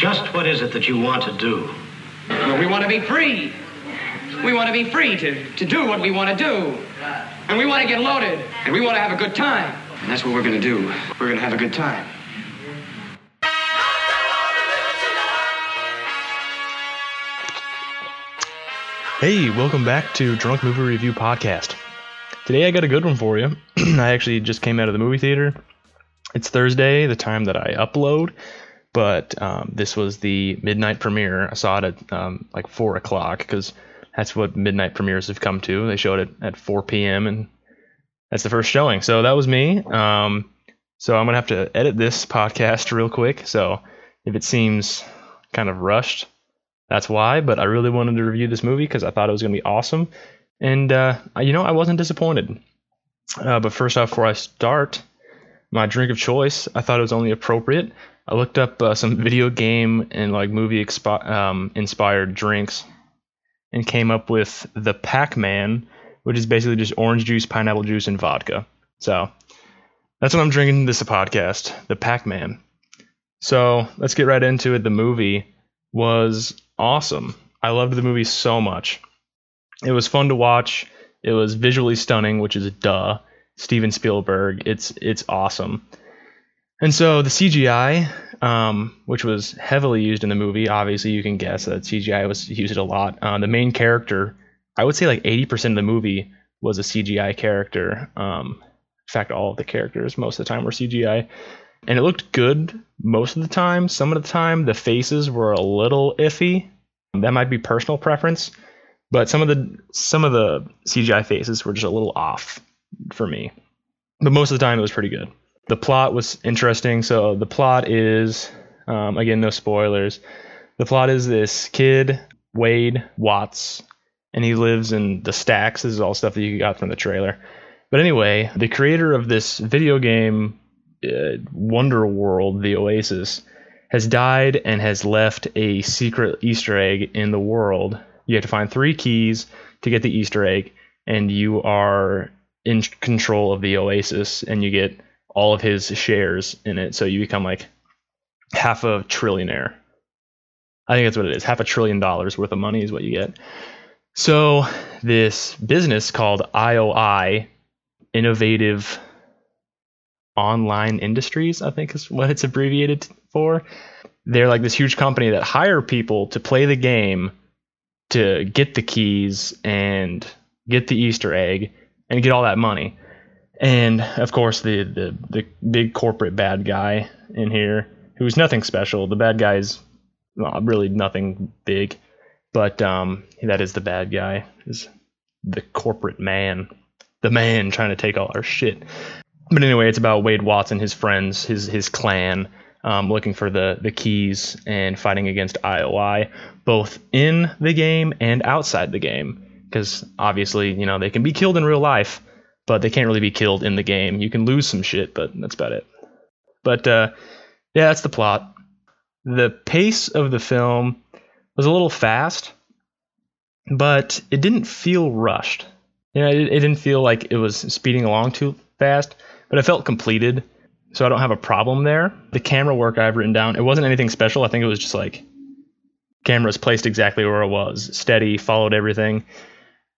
Just what is it that you want to do? Well, we want to be free. We want to be free to, to do what we want to do. And we want to get loaded. And we want to have a good time. And that's what we're going to do. We're going to have a good time. Hey, welcome back to Drunk Movie Review Podcast. Today I got a good one for you. I actually just came out of the movie theater. It's Thursday, the time that I upload, but um, this was the midnight premiere. I saw it at um, like 4 o'clock because that's what midnight premieres have come to. They showed it at 4 p.m. and that's the first showing. So that was me. Um, so I'm to have to edit this podcast real quick. So if it seems kind of rushed, that's why. But I really wanted to review this movie because I thought it was to be awesome. And, uh, you know, I wasn't disappointed. Uh, but first off, before I start, my drink of choice, I thought it was only appropriate. I looked up uh, some video game and like movie expi- um, inspired drinks and came up with the Pac Man, which is basically just orange juice, pineapple juice, and vodka. So that's what I'm drinking this podcast, the Pac Man. So let's get right into it. The movie was awesome. I loved the movie so much. It was fun to watch. It was visually stunning, which is duh. Steven Spielberg. It's it's awesome. And so the CGI, um, which was heavily used in the movie, obviously you can guess that CGI was used a lot. Uh, the main character, I would say like 80% of the movie was a CGI character. Um, in fact, all of the characters most of the time were CGI, and it looked good most of the time. Some of the time, the faces were a little iffy. That might be personal preference, but some of the some of the CGI faces were just a little off for me. But most of the time, it was pretty good. The plot was interesting. So the plot is, um, again, no spoilers. The plot is this kid, Wade Watts, and he lives in the stacks. This is all stuff that you got from the trailer. But anyway, the creator of this video game, uh, Wonder World, the Oasis, has died and has left a secret Easter egg in the world. You have to find three keys to get the Easter egg, and you are in control of the Oasis, and you get all of his shares in it. So you become like half a trillionaire. I think that's what it is. Half a trillion dollars worth of money is what you get. So this business called IOI, Innovative Online Industries, I think is what it's abbreviated for. They're like this huge company that hire people to play the game to get the keys and get the Easter egg and get all that money. And of course, the, the, the big corporate bad guy in here, who's nothing special. The bad guy's well, really nothing big, but um, that is the bad guy. Is the corporate man, the man trying to take all our shit. But anyway, it's about Wade Watts and his friends, his his clan, um, looking for the the keys and fighting against IOI, both in the game and outside the game. Because obviously, you know, they can be killed in real life, but they can't really be killed in the game. You can lose some shit, but that's about it. But uh, yeah, that's the plot. The pace of the film was a little fast, but it didn't feel rushed. You know, it, it didn't feel like it was speeding along too fast, but it felt completed. So I don't have a problem there. The camera work I've written down, it wasn't anything special. I think it was just like cameras placed exactly where it was, steady, followed everything.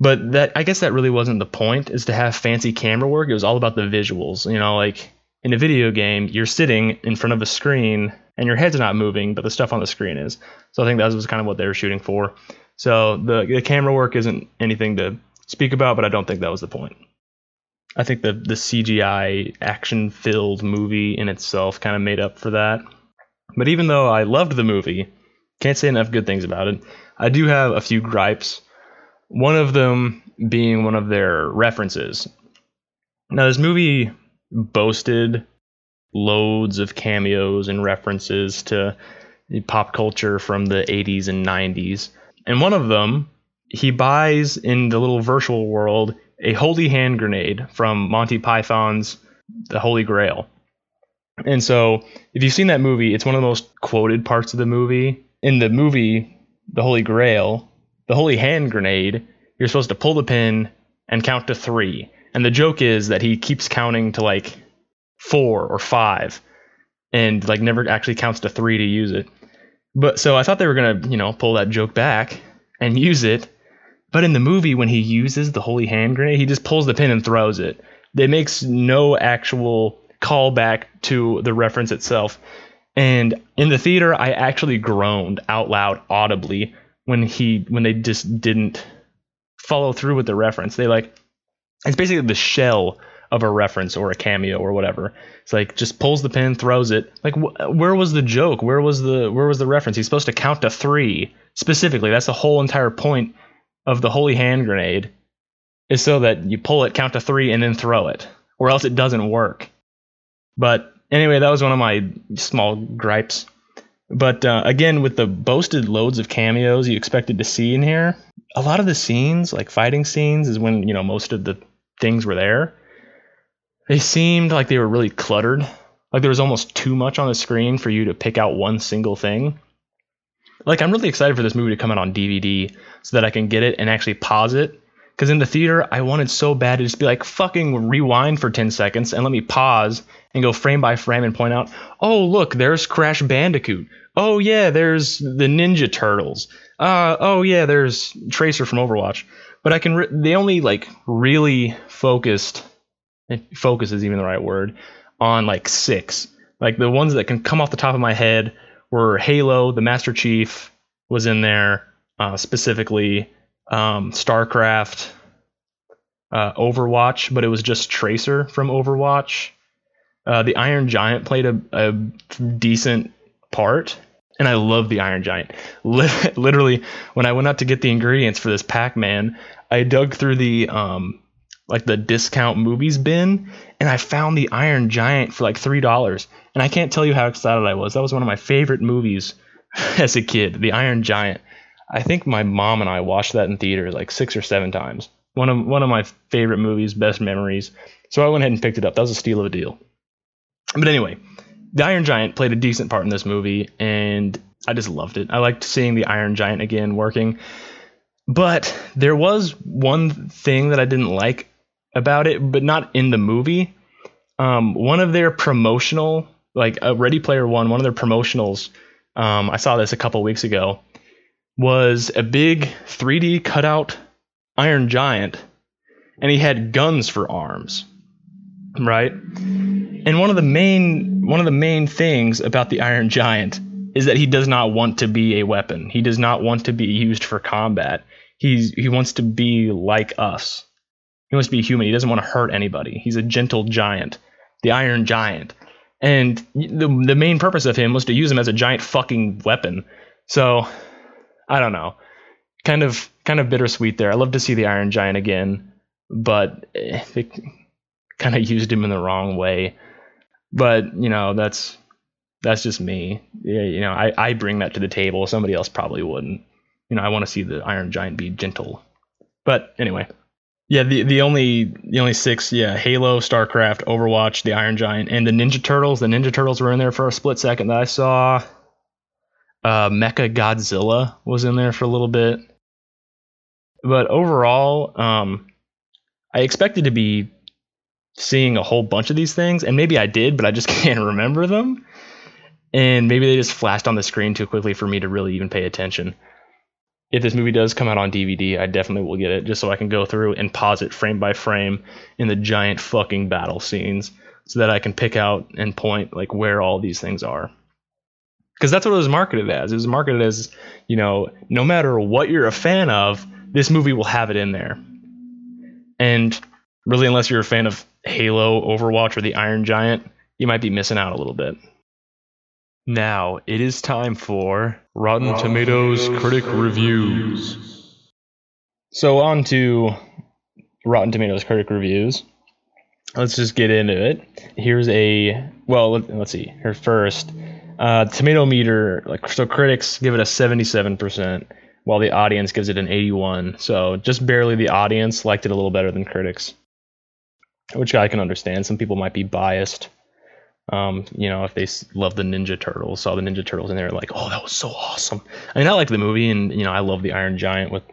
But that I guess that really wasn't the point is to have fancy camera work. It was all about the visuals. You know, like in a video game, you're sitting in front of a screen and your head's not moving, but the stuff on the screen is. So I think that was kind of what they were shooting for. So the the camera work isn't anything to speak about, but I don't think that was the point. I think the the CGI action filled movie in itself kind of made up for that. But even though I loved the movie, can't say enough good things about it. I do have a few gripes. One of them being one of their references. Now, this movie boasted loads of cameos and references to pop culture from the 80s and 90s. And one of them, he buys in the little virtual world a holy hand grenade from Monty Python's The Holy Grail. And so, if you've seen that movie, it's one of the most quoted parts of the movie. In the movie, The Holy Grail, the holy hand grenade, you're supposed to pull the pin and count to three. And the joke is that he keeps counting to like four or five and like never actually counts to three to use it. But so I thought they were gonna, you know, pull that joke back and use it. But in the movie, when he uses the holy hand grenade, he just pulls the pin and throws it. It makes no actual callback to the reference itself. And in the theater, I actually groaned out loud, audibly, when he when they just didn't follow through with the reference. They like it's basically the shell of a reference or a cameo or whatever. It's like just pulls the pin, throws it. Like wh- where was the joke? Where was the where was the reference? He's supposed to count to 3 specifically. That's the whole entire point of the holy hand grenade is so that you pull it, count to 3 and then throw it or else it doesn't work. But anyway, that was one of my small gripes. But uh, again, with the boasted loads of cameos you expected to see in here, a lot of the scenes, like fighting scenes, is when you know most of the things were there. They seemed like they were really cluttered. Like there was almost too much on the screen for you to pick out one single thing. Like I'm really excited for this movie to come out on DVD so that I can get it and actually pause it because in the theater, I wanted so bad to just be like, fucking rewind for 10 seconds and let me pause and go frame by frame and point out, oh, look, there's Crash Bandicoot. Oh, yeah, there's the Ninja Turtles. Uh, oh, yeah, there's Tracer from Overwatch. But I can, re- they only like really focused, focus is even the right word, on like six. Like the ones that can come off the top of my head were Halo, the Master Chief was in there uh, specifically um, StarCraft, uh, Overwatch, but it was just Tracer from Overwatch. Uh, the Iron Giant played a, a, decent part, and I love the Iron Giant. Literally, when I went out to get the ingredients for this Pac-Man, I dug through the um, like the discount movies bin, and I found the Iron Giant for like three dollars. And I can't tell you how excited I was. That was one of my favorite movies as a kid, the Iron Giant. I think my mom and I watched that in theater like six or seven times. One of one of my favorite movies, best memories. So I went ahead and picked it up. That was a steal of a deal. But anyway, the Iron Giant played a decent part in this movie, and I just loved it. I liked seeing the Iron Giant again working. But there was one thing that I didn't like about it, but not in the movie. Um, one of their promotional, like a Ready Player One, one of their promotionals. Um, I saw this a couple weeks ago was a big 3D cutout Iron Giant, and he had guns for arms, right? And one of the main one of the main things about the Iron Giant is that he does not want to be a weapon. He does not want to be used for combat. He's he wants to be like us. He wants to be human. He doesn't want to hurt anybody. He's a gentle giant, the Iron Giant. And the the main purpose of him was to use him as a giant fucking weapon. So I don't know. Kind of kind of bittersweet there. I love to see the Iron Giant again, but eh, they kind of used him in the wrong way. But you know that's that's just me. Yeah, you know I, I bring that to the table. Somebody else probably wouldn't. You know I want to see the Iron Giant be gentle. But anyway, yeah, the the only the only six, yeah, Halo, StarCraft, Overwatch, the Iron Giant, and the Ninja Turtles. The Ninja Turtles were in there for a split second that I saw. Uh, Mecha Godzilla was in there for a little bit, but overall, um, I expected to be seeing a whole bunch of these things, and maybe I did, but I just can't remember them. And maybe they just flashed on the screen too quickly for me to really even pay attention. If this movie does come out on DVD, I definitely will get it just so I can go through and pause it frame by frame in the giant fucking battle scenes so that I can pick out and point like where all these things are because that's what it was marketed as. It was marketed as, you know, no matter what you're a fan of, this movie will have it in there. And really, unless you're a fan of Halo, Overwatch, or the Iron Giant, you might be missing out a little bit. Now it is time for Rotten, Rotten Tomatoes, Tomatoes critic reviews. So on to Rotten Tomatoes critic reviews. Let's just get into it. Here's a well. Let's see. Here first, uh, tomato meter, like so, critics give it a 77%, while the audience gives it an 81. So just barely the audience liked it a little better than critics, which I can understand. Some people might be biased. Um, you know, if they love the Ninja Turtles, saw the Ninja Turtles, and they're like, "Oh, that was so awesome." I mean, I like the movie, and you know, I love the Iron Giant with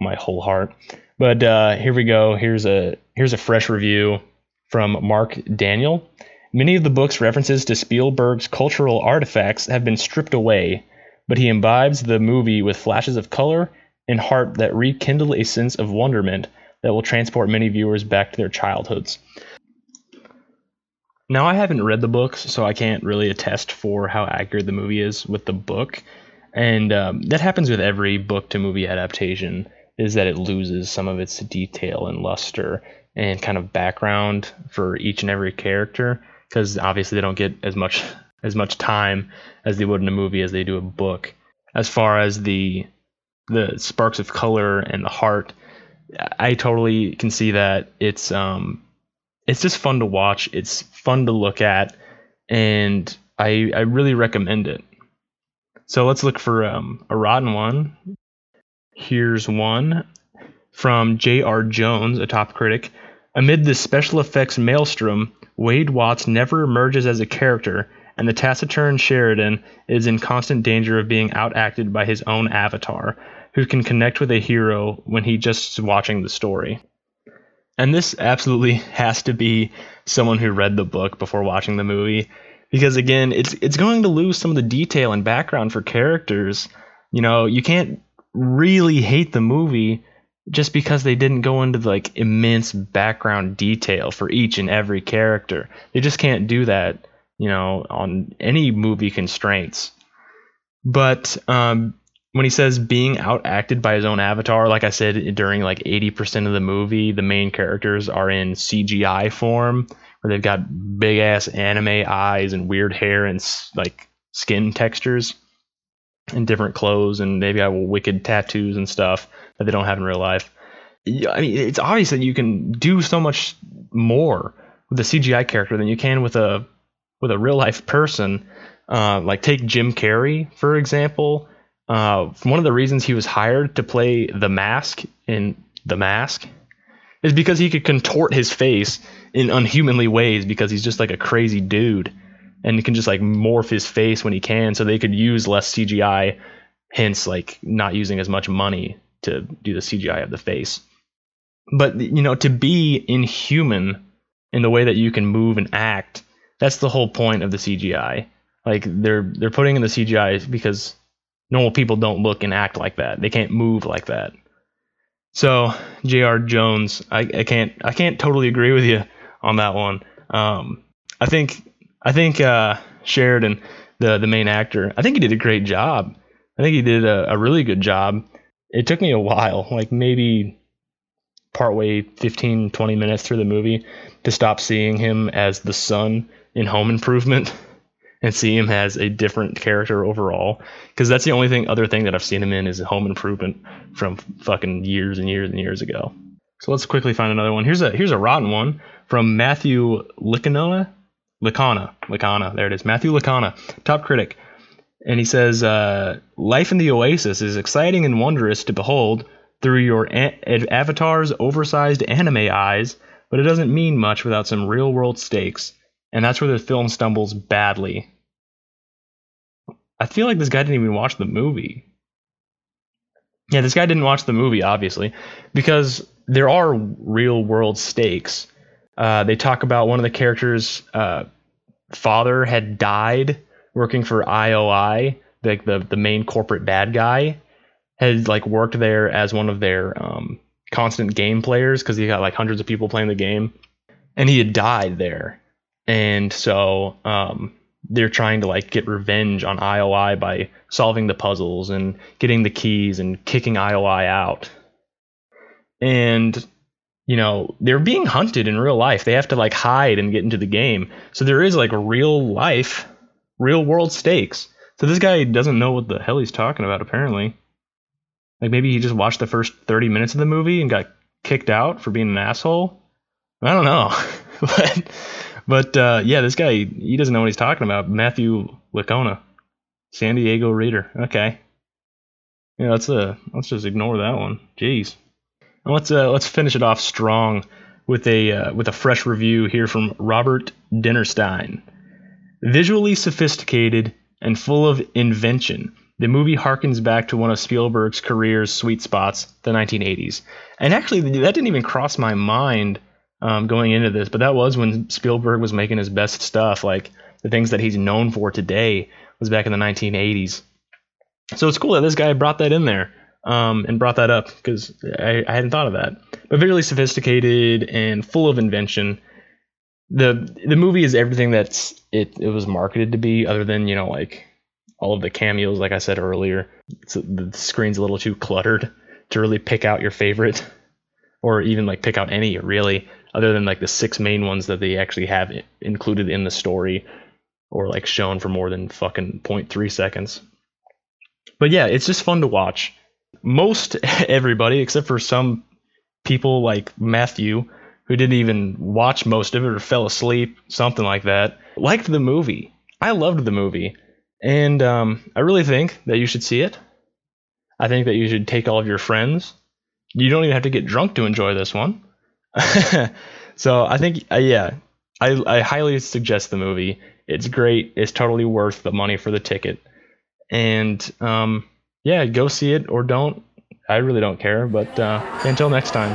my whole heart. But uh, here we go. Here's a here's a fresh review from Mark Daniel. Many of the book's references to Spielberg's cultural artifacts have been stripped away. but he imbibes the movie with flashes of color and heart that rekindle a sense of wonderment that will transport many viewers back to their childhoods. Now, I haven't read the books, so I can't really attest for how accurate the movie is with the book. And um, that happens with every book to movie adaptation, is that it loses some of its detail and luster and kind of background for each and every character because obviously they don't get as much as much time as they would in a movie as they do a book. As far as the the sparks of color and the heart, I totally can see that it's um it's just fun to watch. It's fun to look at, and I I really recommend it. So let's look for um, a rotten one. Here's one from J.R. Jones, a top critic. Amid the special effects maelstrom, Wade Watts never emerges as a character, and the taciturn Sheridan is in constant danger of being outacted by his own avatar, who can connect with a hero when he just watching the story. And this absolutely has to be someone who read the book before watching the movie because again, it's it's going to lose some of the detail and background for characters. You know, you can't really hate the movie just because they didn't go into like immense background detail for each and every character. They just can't do that, you know, on any movie constraints. But um, when he says being outacted by his own avatar, like I said during like 80% of the movie, the main characters are in CGI form where they've got big ass anime eyes and weird hair and like skin textures and different clothes and maybe got wicked tattoos and stuff that they don't have in real life. I mean, it's obvious that you can do so much more with a CGI character than you can with a with a real life person. Uh, like take Jim Carrey for example. Uh, one of the reasons he was hired to play the Mask in The Mask is because he could contort his face in unhumanly ways because he's just like a crazy dude and he can just like morph his face when he can so they could use less CGI hence like not using as much money to do the CGI of the face but you know to be inhuman in the way that you can move and act that's the whole point of the CGI like they're they're putting in the CGI because normal people don't look and act like that they can't move like that so J.R. Jones I, I can't I can't totally agree with you on that one. Um, I think I think uh, Sheridan, the the main actor, I think he did a great job. I think he did a, a really good job. It took me a while, like maybe partway 15 20 minutes through the movie to stop seeing him as the son in home improvement and see him as a different character overall because that's the only thing other thing that i've seen him in is home improvement from fucking years and years and years ago so let's quickly find another one here's a here's a rotten one from Matthew Lickona. Lickona. Lickona. There it is. Matthew Lickona, top critic. And he says, uh, Life in the Oasis is exciting and wondrous to behold through your a- avatar's oversized anime eyes, but it doesn't mean much without some real world stakes. And that's where the film stumbles badly. I feel like this guy didn't even watch the movie. Yeah, this guy didn't watch the movie, obviously, because there are real world stakes uh, they talk about one of the characters' uh, father had died working for IOI, like the, the the main corporate bad guy, had like worked there as one of their um, constant game players because he got like hundreds of people playing the game, and he had died there, and so um, they're trying to like get revenge on IOI by solving the puzzles and getting the keys and kicking IOI out. And you know, they're being hunted in real life. They have to like hide and get into the game. So there is like real life, real world stakes. So this guy doesn't know what the hell he's talking about, apparently. Like maybe he just watched the first 30 minutes of the movie and got kicked out for being an asshole. I don't know. but but uh, yeah, this guy, he doesn't know what he's talking about. Matthew Lickona, San Diego reader. Okay. Yeah, let's uh let's just ignore that one. Jeez. And let's uh, let's finish it off strong with a uh, with a fresh review here from Robert Denerstein. Visually sophisticated and full of invention, the movie harkens back to one of Spielberg's career's sweet spots, the 1980s. And actually, that didn't even cross my mind um, going into this, but that was when Spielberg was making his best stuff. Like the things that he's known for today was back in the 1980s. So it's cool that this guy brought that in there um, and brought that up because I, I hadn't thought of that. But visually sophisticated and full of invention. The the movie is everything that's it, it was marketed to be, other than you know like all of the cameos, like I said earlier. So the screen's a little too cluttered to really pick out your favorite, or even like pick out any really, other than like the six main ones that they actually have included in the story, or like shown for more than fucking 0.3 seconds. But yeah, it's just fun to watch. Most everybody, except for some people like Matthew, who didn't even watch most of it or fell asleep, something like that, liked the movie. I loved the movie. And um, I really think that you should see it. I think that you should take all of your friends. You don't even have to get drunk to enjoy this one. so I think, uh, yeah, I, I highly suggest the movie. It's great. It's totally worth the money for the ticket. And um, yeah, go see it or don't. I really don't care. But uh, until next time,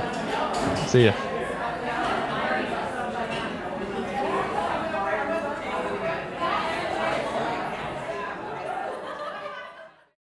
see ya.